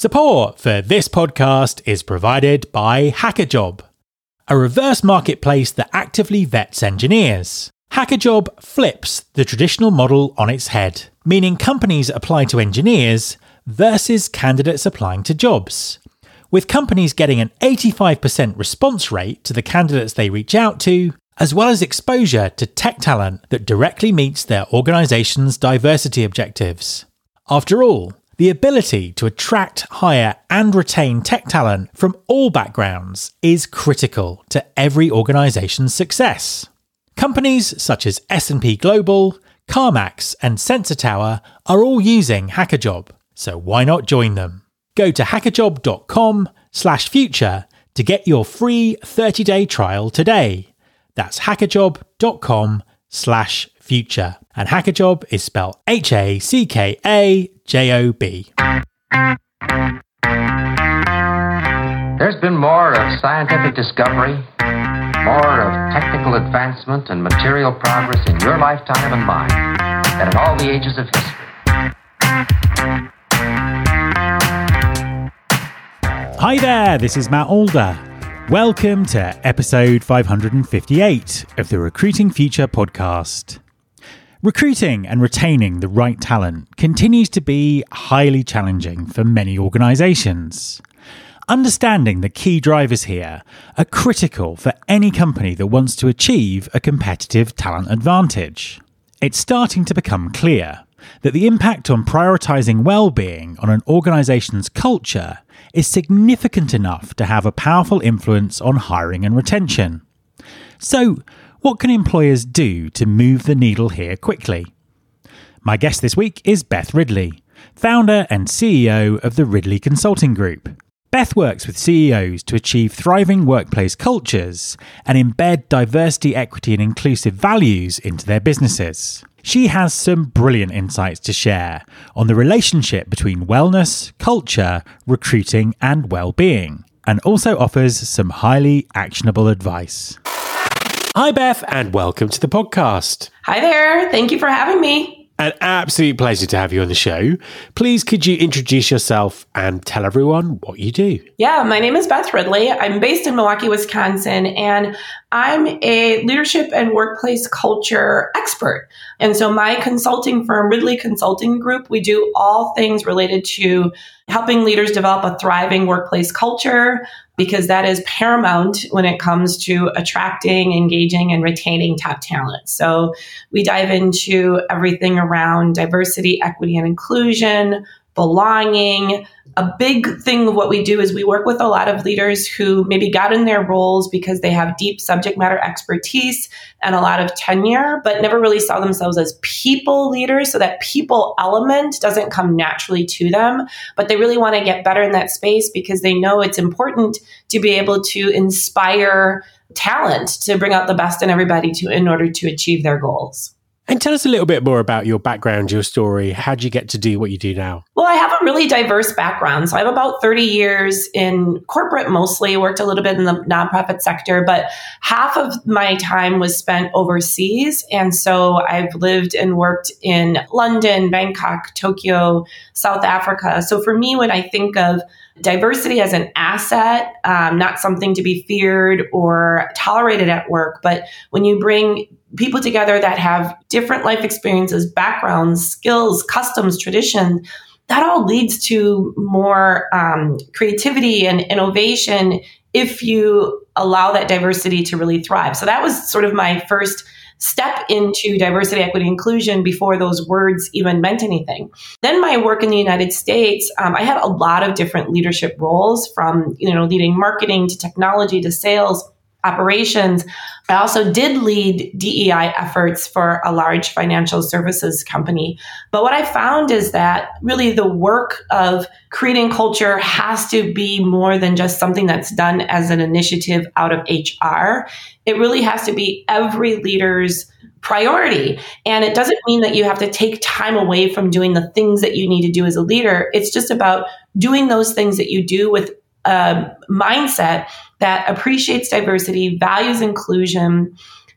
Support for this podcast is provided by Hackajob, a reverse marketplace that actively vets engineers. Hackajob flips the traditional model on its head, meaning companies apply to engineers versus candidates applying to jobs. With companies getting an 85% response rate to the candidates they reach out to, as well as exposure to tech talent that directly meets their organization's diversity objectives. After all, the ability to attract, hire, and retain tech talent from all backgrounds is critical to every organization's success. Companies such as S&P Global, CarMax, and Sensor Tower are all using Hackajob, so why not join them? Go to hackajob.com/future to get your free 30-day trial today. That's hackajob.com/future. And Hackajob is spelled H A C K A J O B. There's been more of scientific discovery, more of technical advancement and material progress in your lifetime and mine than in all the ages of history. Hi there, this is Matt Alder. Welcome to episode 558 of the Recruiting Future podcast. Recruiting and retaining the right talent continues to be highly challenging for many organisations. Understanding the key drivers here are critical for any company that wants to achieve a competitive talent advantage. It's starting to become clear that the impact on prioritising well-being on an organisation's culture is significant enough to have a powerful influence on hiring and retention. So, what can employers do to move the needle here quickly? My guest this week is Beth Ridley, founder and CEO of the Ridley Consulting Group. Beth works with CEOs to achieve thriving workplace cultures and embed diversity, equity, and inclusive values into their businesses. She has some brilliant insights to share on the relationship between wellness, culture, recruiting, and well being, and also offers some highly actionable advice. Hi, Beth, and welcome to the podcast. Hi there. Thank you for having me. An absolute pleasure to have you on the show. Please, could you introduce yourself and tell everyone what you do? Yeah, my name is Beth Ridley. I'm based in Milwaukee, Wisconsin, and I'm a leadership and workplace culture expert. And so, my consulting firm, Ridley Consulting Group, we do all things related to helping leaders develop a thriving workplace culture, because that is paramount when it comes to attracting, engaging, and retaining top talent. So we dive into everything around diversity, equity, and inclusion, belonging. A big thing of what we do is we work with a lot of leaders who maybe got in their roles because they have deep subject matter expertise and a lot of tenure, but never really saw themselves as people leaders. So that people element doesn't come naturally to them, but they really want to get better in that space because they know it's important to be able to inspire talent to bring out the best in everybody to in order to achieve their goals. And tell us a little bit more about your background, your story. How did you get to do what you do now? Well, I have a really diverse background. So I have about 30 years in corporate mostly, worked a little bit in the nonprofit sector, but half of my time was spent overseas. And so I've lived and worked in London, Bangkok, Tokyo, South Africa. So for me, when I think of diversity as an asset, um, not something to be feared or tolerated at work, but when you bring people together that have different life experiences, backgrounds, skills, customs, tradition, that all leads to more um, creativity and innovation if you allow that diversity to really thrive. So that was sort of my first step into diversity, equity, inclusion before those words even meant anything. Then my work in the United States, um, I had a lot of different leadership roles from you know leading marketing to technology to sales operations. I also did lead DEI efforts for a large financial services company. But what I found is that really the work of creating culture has to be more than just something that's done as an initiative out of HR. It really has to be every leader's priority. And it doesn't mean that you have to take time away from doing the things that you need to do as a leader. It's just about doing those things that you do with a mindset that appreciates diversity, values inclusion,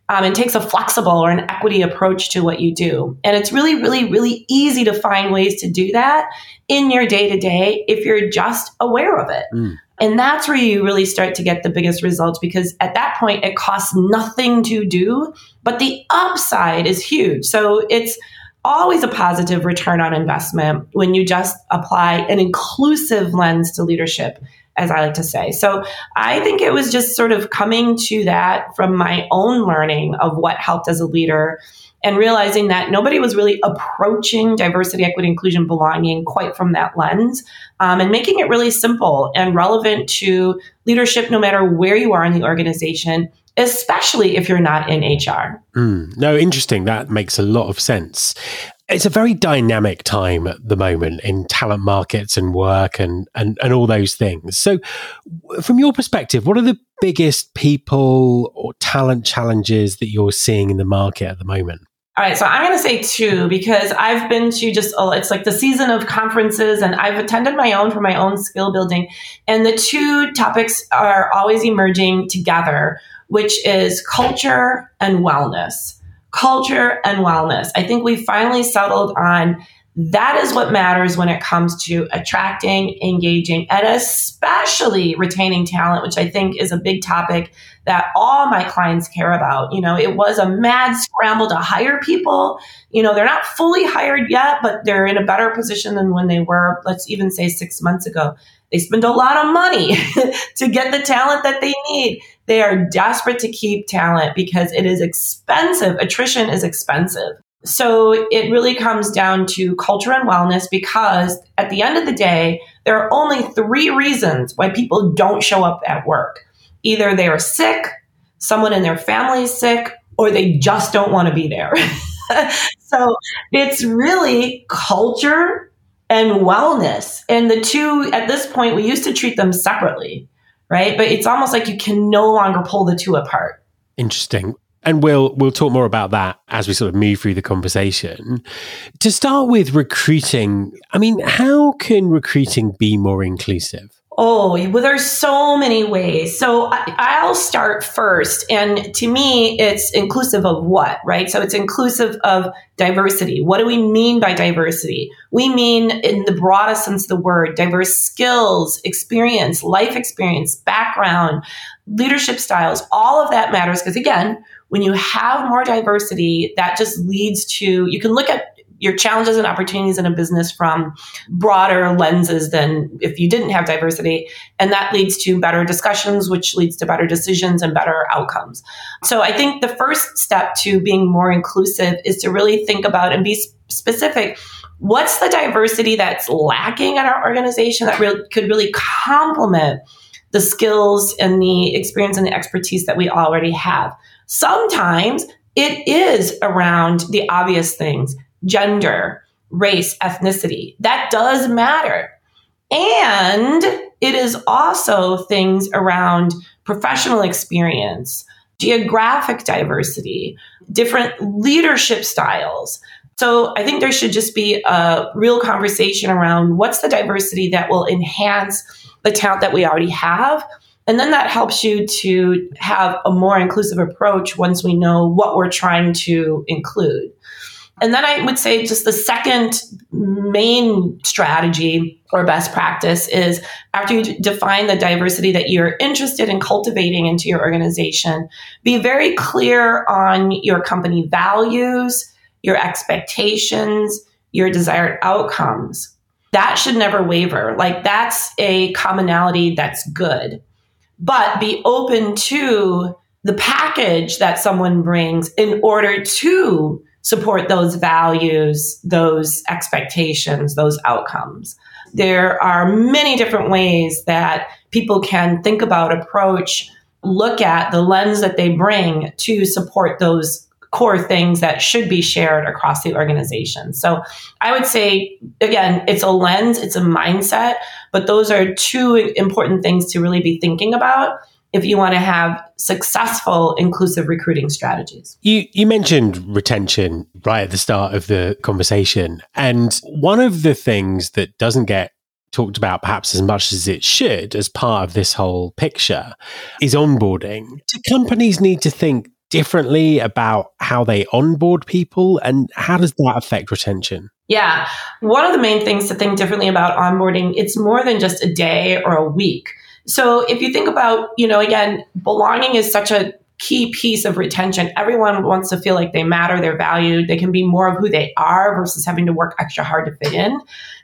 um, and takes a flexible or an equity approach to what you do. And it's really, really, really easy to find ways to do that in your day to day if you're just aware of it. Mm. And that's where you really start to get the biggest results because at that point, it costs nothing to do, but the upside is huge. So it's always a positive return on investment when you just apply an inclusive lens to leadership as I like to say. So I think it was just sort of coming to that from my own learning of what helped as a leader and realizing that nobody was really approaching diversity, equity, inclusion, belonging quite from that lens, um, and making it really simple and relevant to leadership no matter where you are in the organization, especially if you're not in HR. Mm, no, interesting. That makes a lot of sense it's a very dynamic time at the moment in talent markets and work and, and, and all those things. So, from your perspective, what are the biggest people or talent challenges that you're seeing in the market at the moment? All right, so I'm going to say two because I've been to just, it's like the season of conferences and I've attended my own for my own skill building. And the two topics are always emerging together, which is culture and wellness culture and wellness. I think we finally settled on that is what matters when it comes to attracting, engaging, and especially retaining talent, which I think is a big topic that all my clients care about. You know, it was a mad scramble to hire people. You know, they're not fully hired yet, but they're in a better position than when they were, let's even say six months ago. They spend a lot of money to get the talent that they need. They are desperate to keep talent because it is expensive. Attrition is expensive. So it really comes down to culture and wellness because at the end of the day, there are only three reasons why people don't show up at work. Either they are sick, someone in their family is sick, or they just don't want to be there. so it's really culture and wellness. And the two, at this point, we used to treat them separately, right? But it's almost like you can no longer pull the two apart. Interesting. And we'll we'll talk more about that as we sort of move through the conversation. To start with recruiting, I mean, how can recruiting be more inclusive? Oh, well, there's so many ways. So I, will start first. And to me, it's inclusive of what, right? So it's inclusive of diversity. What do we mean by diversity? We mean, in the broadest sense of the word, diverse skills, experience, life experience, background, leadership styles. All of that matters because, again, when you have more diversity, that just leads to, you can look at your challenges and opportunities in a business from broader lenses than if you didn't have diversity. And that leads to better discussions, which leads to better decisions and better outcomes. So I think the first step to being more inclusive is to really think about and be specific. What's the diversity that's lacking in our organization that could really complement the skills and the experience and the expertise that we already have? Sometimes it is around the obvious things gender, race, ethnicity. That does matter. And it is also things around professional experience, geographic diversity, different leadership styles. So I think there should just be a real conversation around what's the diversity that will enhance the talent that we already have. And then that helps you to have a more inclusive approach once we know what we're trying to include. And then I would say just the second main strategy or best practice is after you define the diversity that you're interested in cultivating into your organization, be very clear on your company values, your expectations, your desired outcomes. That should never waver. Like that's a commonality that's good. But be open to the package that someone brings in order to support those values, those expectations, those outcomes. There are many different ways that people can think about, approach, look at the lens that they bring to support those core things that should be shared across the organization. So I would say, again, it's a lens, it's a mindset, but those are two important things to really be thinking about if you want to have successful inclusive recruiting strategies. You you mentioned retention right at the start of the conversation and one of the things that doesn't get talked about perhaps as much as it should as part of this whole picture is onboarding. Do companies need to think differently about how they onboard people? And how does that affect retention? Yeah. One of the main things to think differently about onboarding, it's more than just a day or a week. So if you think about, you know, again, belonging is such a key piece of retention. Everyone wants to feel like they matter, they're valued, they can be more of who they are versus having to work extra hard to fit in.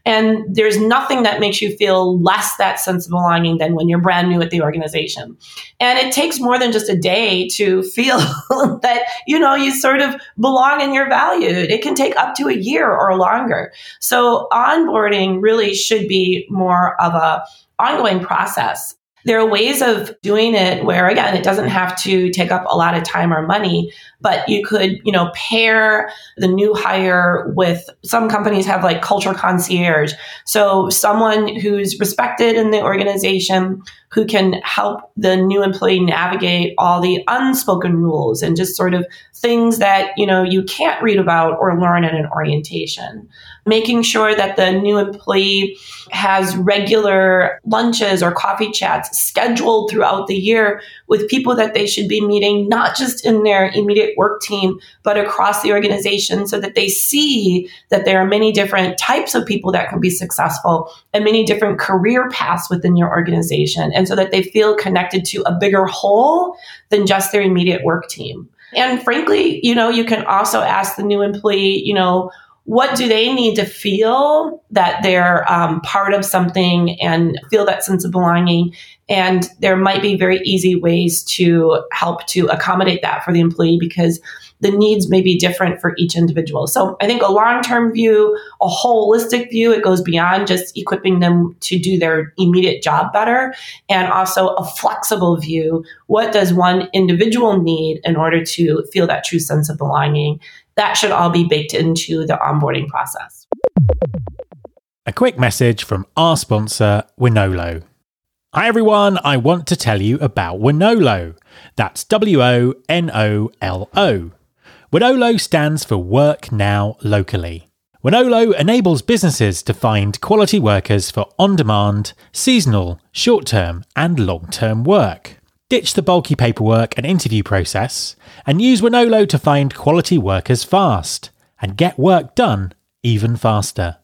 And there's nothing that makes you feel less that sense of belonging than when you're brand new at the organization. And it takes more than just a day to feel that, you know, you sort of belong and you're valued. It can take up to a year or longer. So onboarding really should be more of a ongoing process. There are ways of doing it where again it doesn't have to take up a lot of time or money but you could you know pair the new hire with some companies have like culture concierge. So someone who's respected in the organization who can help the new employee navigate all the unspoken rules and just sort of things that you know you can't read about or learn in an orientation. Making sure that the new employee has regular lunches or coffee chats scheduled throughout the year with people that they should be meeting, not just in their immediate work team, but across the organization so that they see that there are many different types of people that can be successful and many different career paths within your organization. And so that they feel connected to a bigger whole than just their immediate work team. And frankly, you know, you can also ask the new employee, you know, what do they need to feel that they're um, part of something and feel that sense of belonging and there might be very easy ways to help to accommodate that for the employee because the needs may be different for each individual. So I think a long term view, a holistic view, it goes beyond just equipping them to do their immediate job better. And also a flexible view. What does one individual need in order to feel that true sense of belonging? That should all be baked into the onboarding process. A quick message from our sponsor, Wonolo. Hi everyone, I want to tell you about Wonolo. That's W O N O L O. Wonolo stands for Work Now Locally. Wonolo enables businesses to find quality workers for on demand, seasonal, short term, and long term work. Ditch the bulky paperwork and interview process and use Wonolo to find quality workers fast and get work done even faster.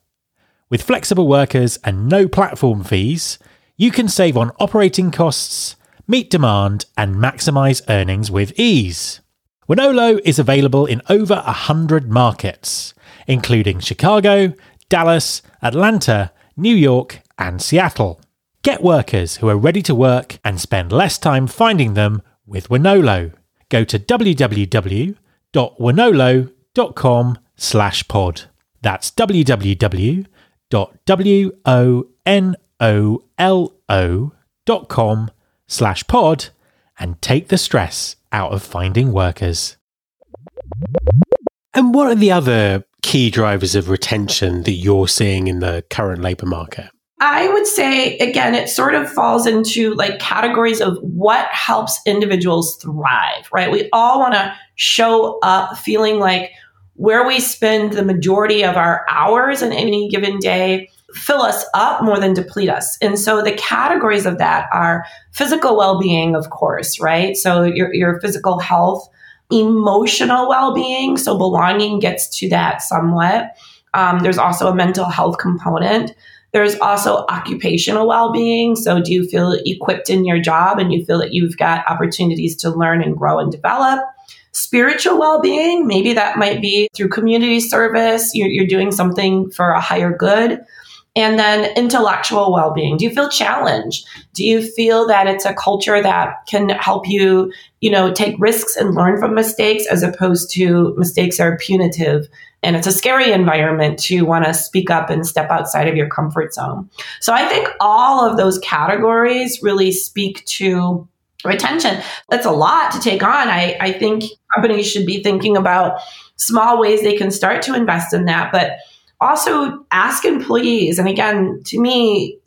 With flexible workers and no platform fees, you can save on operating costs, meet demand, and maximize earnings with ease. Wonolo is available in over 100 markets, including Chicago, Dallas, Atlanta, New York, and Seattle. Get workers who are ready to work and spend less time finding them with Wonolo. Go to www.wonolo.com slash pod. That's www.wonolo.com slash pod and take the stress out of finding workers. And what are the other key drivers of retention that you're seeing in the current labour market? I would say, again, it sort of falls into like categories of what helps individuals thrive, right? We all want to show up feeling like where we spend the majority of our hours in any given day fill us up more than deplete us. And so the categories of that are physical well being, of course, right? So your, your physical health, emotional well being. So belonging gets to that somewhat. Um, there's also a mental health component. There's also occupational well being. So, do you feel equipped in your job and you feel that you've got opportunities to learn and grow and develop? Spiritual well being, maybe that might be through community service, you're, you're doing something for a higher good. And then intellectual well being. Do you feel challenged? Do you feel that it's a culture that can help you, you know, take risks and learn from mistakes as opposed to mistakes are punitive and it's a scary environment to want to speak up and step outside of your comfort zone. So I think all of those categories really speak to retention. That's a lot to take on. I, I think companies should be thinking about small ways they can start to invest in that, but also ask employees. And again, to me,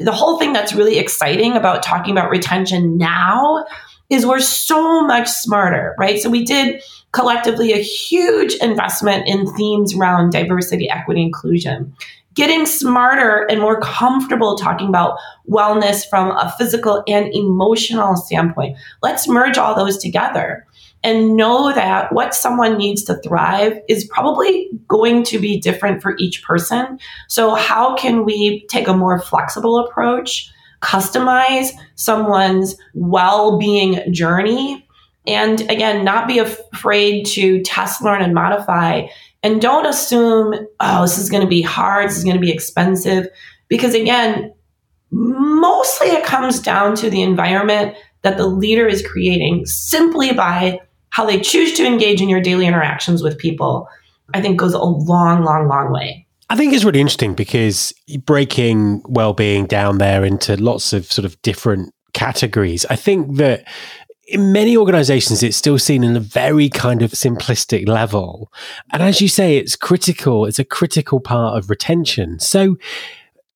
the whole thing that's really exciting about talking about retention now is we're so much smarter, right? So we did collectively a huge investment in themes around diversity, equity, inclusion. Getting smarter and more comfortable talking about wellness from a physical and emotional standpoint. Let's merge all those together. and know that what someone needs to thrive is probably going to be different for each person. So, how can we take a more flexible approach, customize someone's well being journey? And again, not be afraid to test, learn, and modify. And don't assume, oh, this is going to be hard, this is going to be expensive. Because again, mostly it comes down to the environment that the leader is creating simply by how they choose to engage in your daily interactions with people, I think goes a long, long, long way. I think it's really interesting because breaking well-being down there into lots of sort of different categories. I think that in many organizations, it's still seen in a very kind of simplistic level. And as you say, it's critical. It's a critical part of retention. So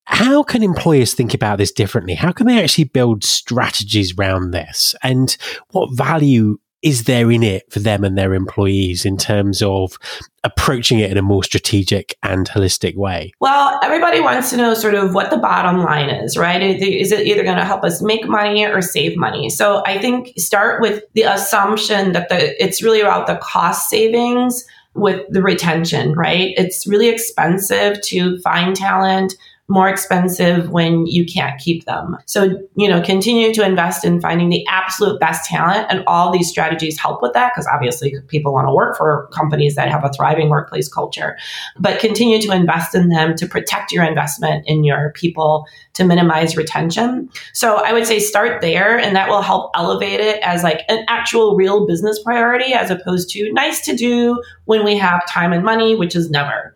how can employers think about this differently? How can they actually build strategies around this? And what value is there in it for them and their employees in terms of approaching it in a more strategic and holistic way? Well, everybody wants to know sort of what the bottom line is, right? Is it either going to help us make money or save money? So I think start with the assumption that the it's really about the cost savings with the retention, right? It's really expensive to find talent more expensive when you can't keep them. So, you know, continue to invest in finding the absolute best talent and all these strategies help with that because obviously people want to work for companies that have a thriving workplace culture. But continue to invest in them to protect your investment in your people to minimize retention. So, I would say start there and that will help elevate it as like an actual real business priority as opposed to nice to do when we have time and money, which is never.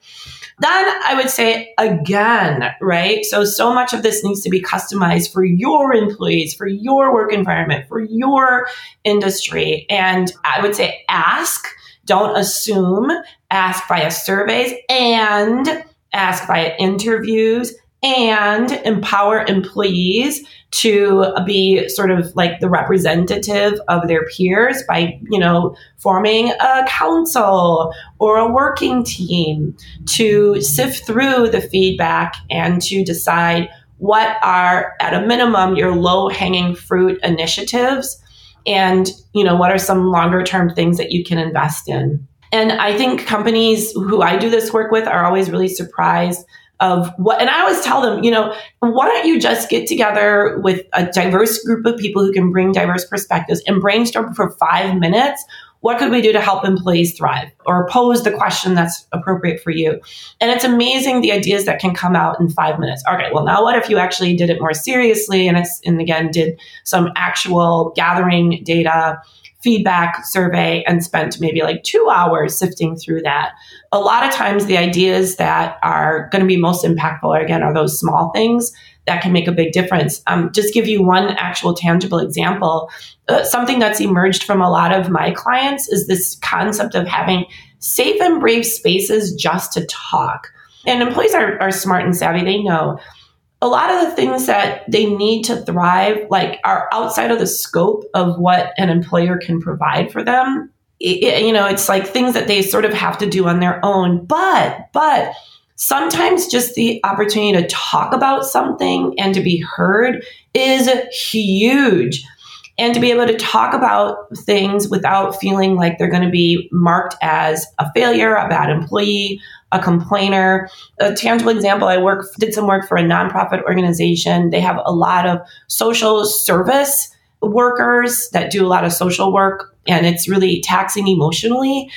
Then I would say again, right? So, so much of this needs to be customized for your employees, for your work environment, for your industry. And I would say ask, don't assume, ask via surveys and ask via interviews and empower employees to be sort of like the representative of their peers by, you know, forming a council or a working team to sift through the feedback and to decide what are, at a minimum, your low hanging fruit initiatives and, you know, what are some longer term things that you can invest in. And I think companies who I do this work with are always really surprised of what, and I always tell them, you know, why don't you just get together with a diverse group of people who can bring diverse perspectives and brainstorm for five minutes? What could we do to help employees thrive or pose the question that's appropriate for you? And it's amazing the ideas that can come out in five minutes. Okay, well, now what if you actually did it more seriously and, and again, did some actual gathering data? feedback survey and spent maybe like two hours sifting through that. A lot of times, the ideas that are going to be most impactful, again, are those small things that can make a big difference. Um, just give you one actual tangible example. Uh, something that's emerged from a lot of my clients is this concept of having safe and brave spaces just to talk. And employees are, are smart and savvy. They know a lot of the things that they need to thrive like are outside of the scope of what an employer can provide for them it, you know it's like things that they sort of have to do on their own but but sometimes just the opportunity to talk about something and to be heard is huge and to be able to talk about things without feeling like they're going to be marked as a failure, a bad employee, a complainer. A tangible example, I work did some work for a nonprofit organization. They have a lot of social service workers that do a lot of social work and it's really taxing emotionally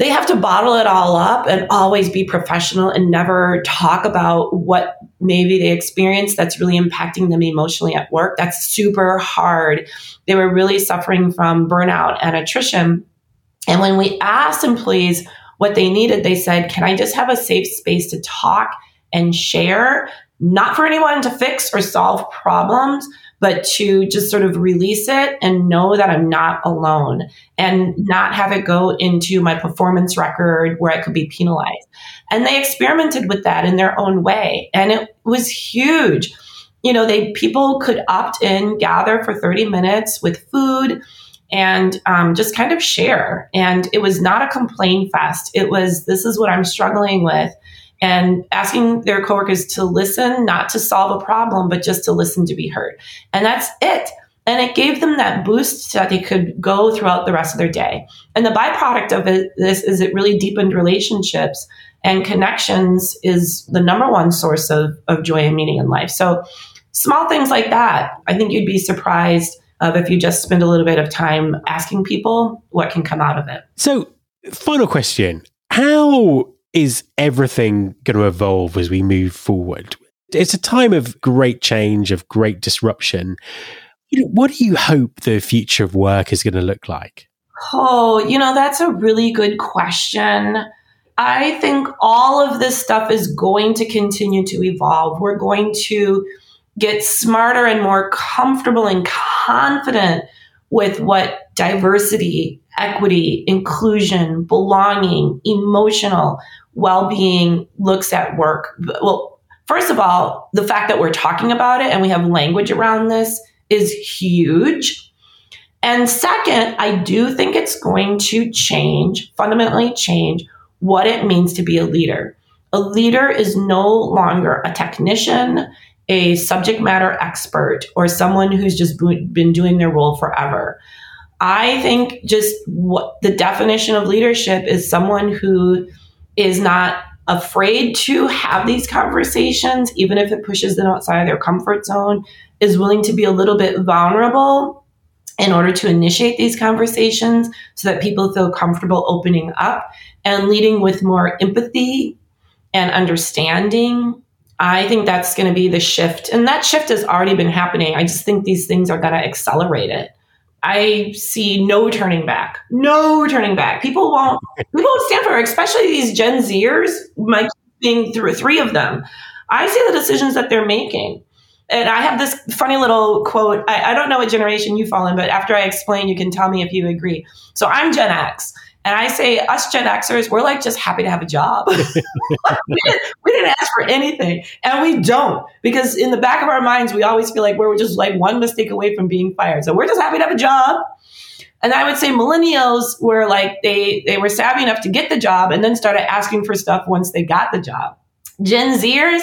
they have to bottle it all up and always be professional and never talk about what maybe they experience that's really impacting them emotionally at work. That's super hard. They were really suffering from burnout and attrition. And when we asked employees what they needed, they said, Can I just have a safe space to talk and share? Not for anyone to fix or solve problems, but to just sort of release it and know that I'm not alone and not have it go into my performance record where I could be penalized. And they experimented with that in their own way. And it was huge. You know, they people could opt in, gather for 30 minutes with food and um, just kind of share. And it was not a complain fest. It was, this is what I'm struggling with and asking their coworkers to listen, not to solve a problem, but just to listen to be heard. And that's it. And it gave them that boost so that they could go throughout the rest of their day. And the byproduct of it, this is it really deepened relationships and connections is the number one source of, of joy and meaning in life. So small things like that, I think you'd be surprised of if you just spend a little bit of time asking people what can come out of it. So, final question How is everything going to evolve as we move forward? It's a time of great change, of great disruption. What do you hope the future of work is going to look like? Oh, you know, that's a really good question. I think all of this stuff is going to continue to evolve. We're going to get smarter and more comfortable and confident with what diversity, equity, inclusion, belonging, emotional well being looks at work. Well, first of all, the fact that we're talking about it and we have language around this is huge. And second, I do think it's going to change, fundamentally change what it means to be a leader. A leader is no longer a technician a subject matter expert or someone who's just been doing their role forever. I think just what the definition of leadership is someone who is not afraid to have these conversations, even if it pushes them outside of their comfort zone, is willing to be a little bit vulnerable in order to initiate these conversations so that people feel comfortable opening up and leading with more empathy and understanding I think that's going to be the shift. And that shift has already been happening. I just think these things are going to accelerate it. I see no turning back. No turning back. People won't people won't stand for it, especially these Gen Zers, my being through three of them. I see the decisions that they're making. And I have this funny little quote. I, I don't know what generation you fall in, but after I explain, you can tell me if you agree. So I'm Gen X. And I say, us Gen Xers, we're like just happy to have a job. we, didn't, we, didn't, ask for anything. And we don't, because in the back of our minds, we always feel like we're just like one mistake away from being fired. So we're just happy to have a job. And I would say millennials were like, they, they were savvy enough to get the job and then started asking for stuff once they got the job. Gen Zers,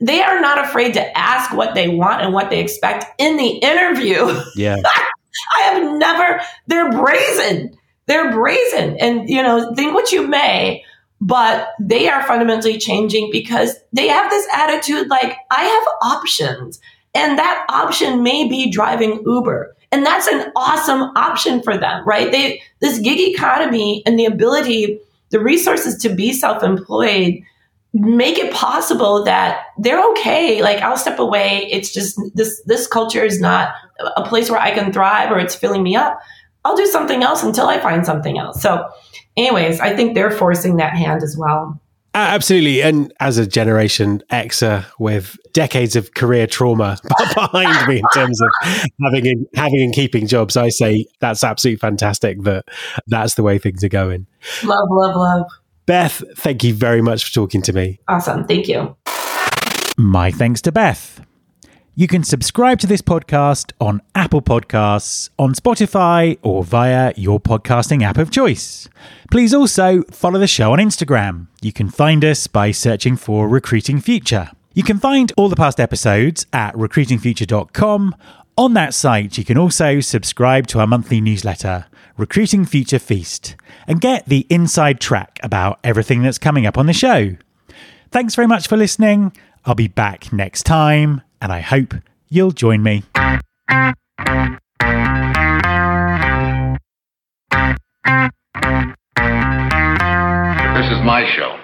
they are not afraid to ask what they want and what they expect in the interview. Yeah. I have never, they're brazen. They're brazen. And, you know, think what you may, but they are fundamentally changing because they have this attitude like, I have options. And that option may be driving Uber. And that's an awesome option for them, right? They, this gig economy and the ability, the resources to be self employed make it possible that they're okay. Like I'll step away. It's just this, this culture is not a place where I can thrive or it's filling me up. I'll do something else until I find something else. So, anyways, I think they're forcing that hand as well. Absolutely. And as a Generation Xer with decades of career trauma behind me in terms of having and, having and keeping jobs, I say that's absolutely fantastic that that's the way things are going. Love, love, love. Beth, thank you very much for talking to me. Awesome. Thank you. My thanks to Beth. You can subscribe to this podcast on Apple Podcasts, on Spotify, or via your podcasting app of choice. Please also follow the show on Instagram. You can find us by searching for Recruiting Future. You can find all the past episodes at recruitingfuture.com. On that site, you can also subscribe to our monthly newsletter, Recruiting Future Feast, and get the inside track about everything that's coming up on the show. Thanks very much for listening. I'll be back next time and I hope you'll join me. This is my show.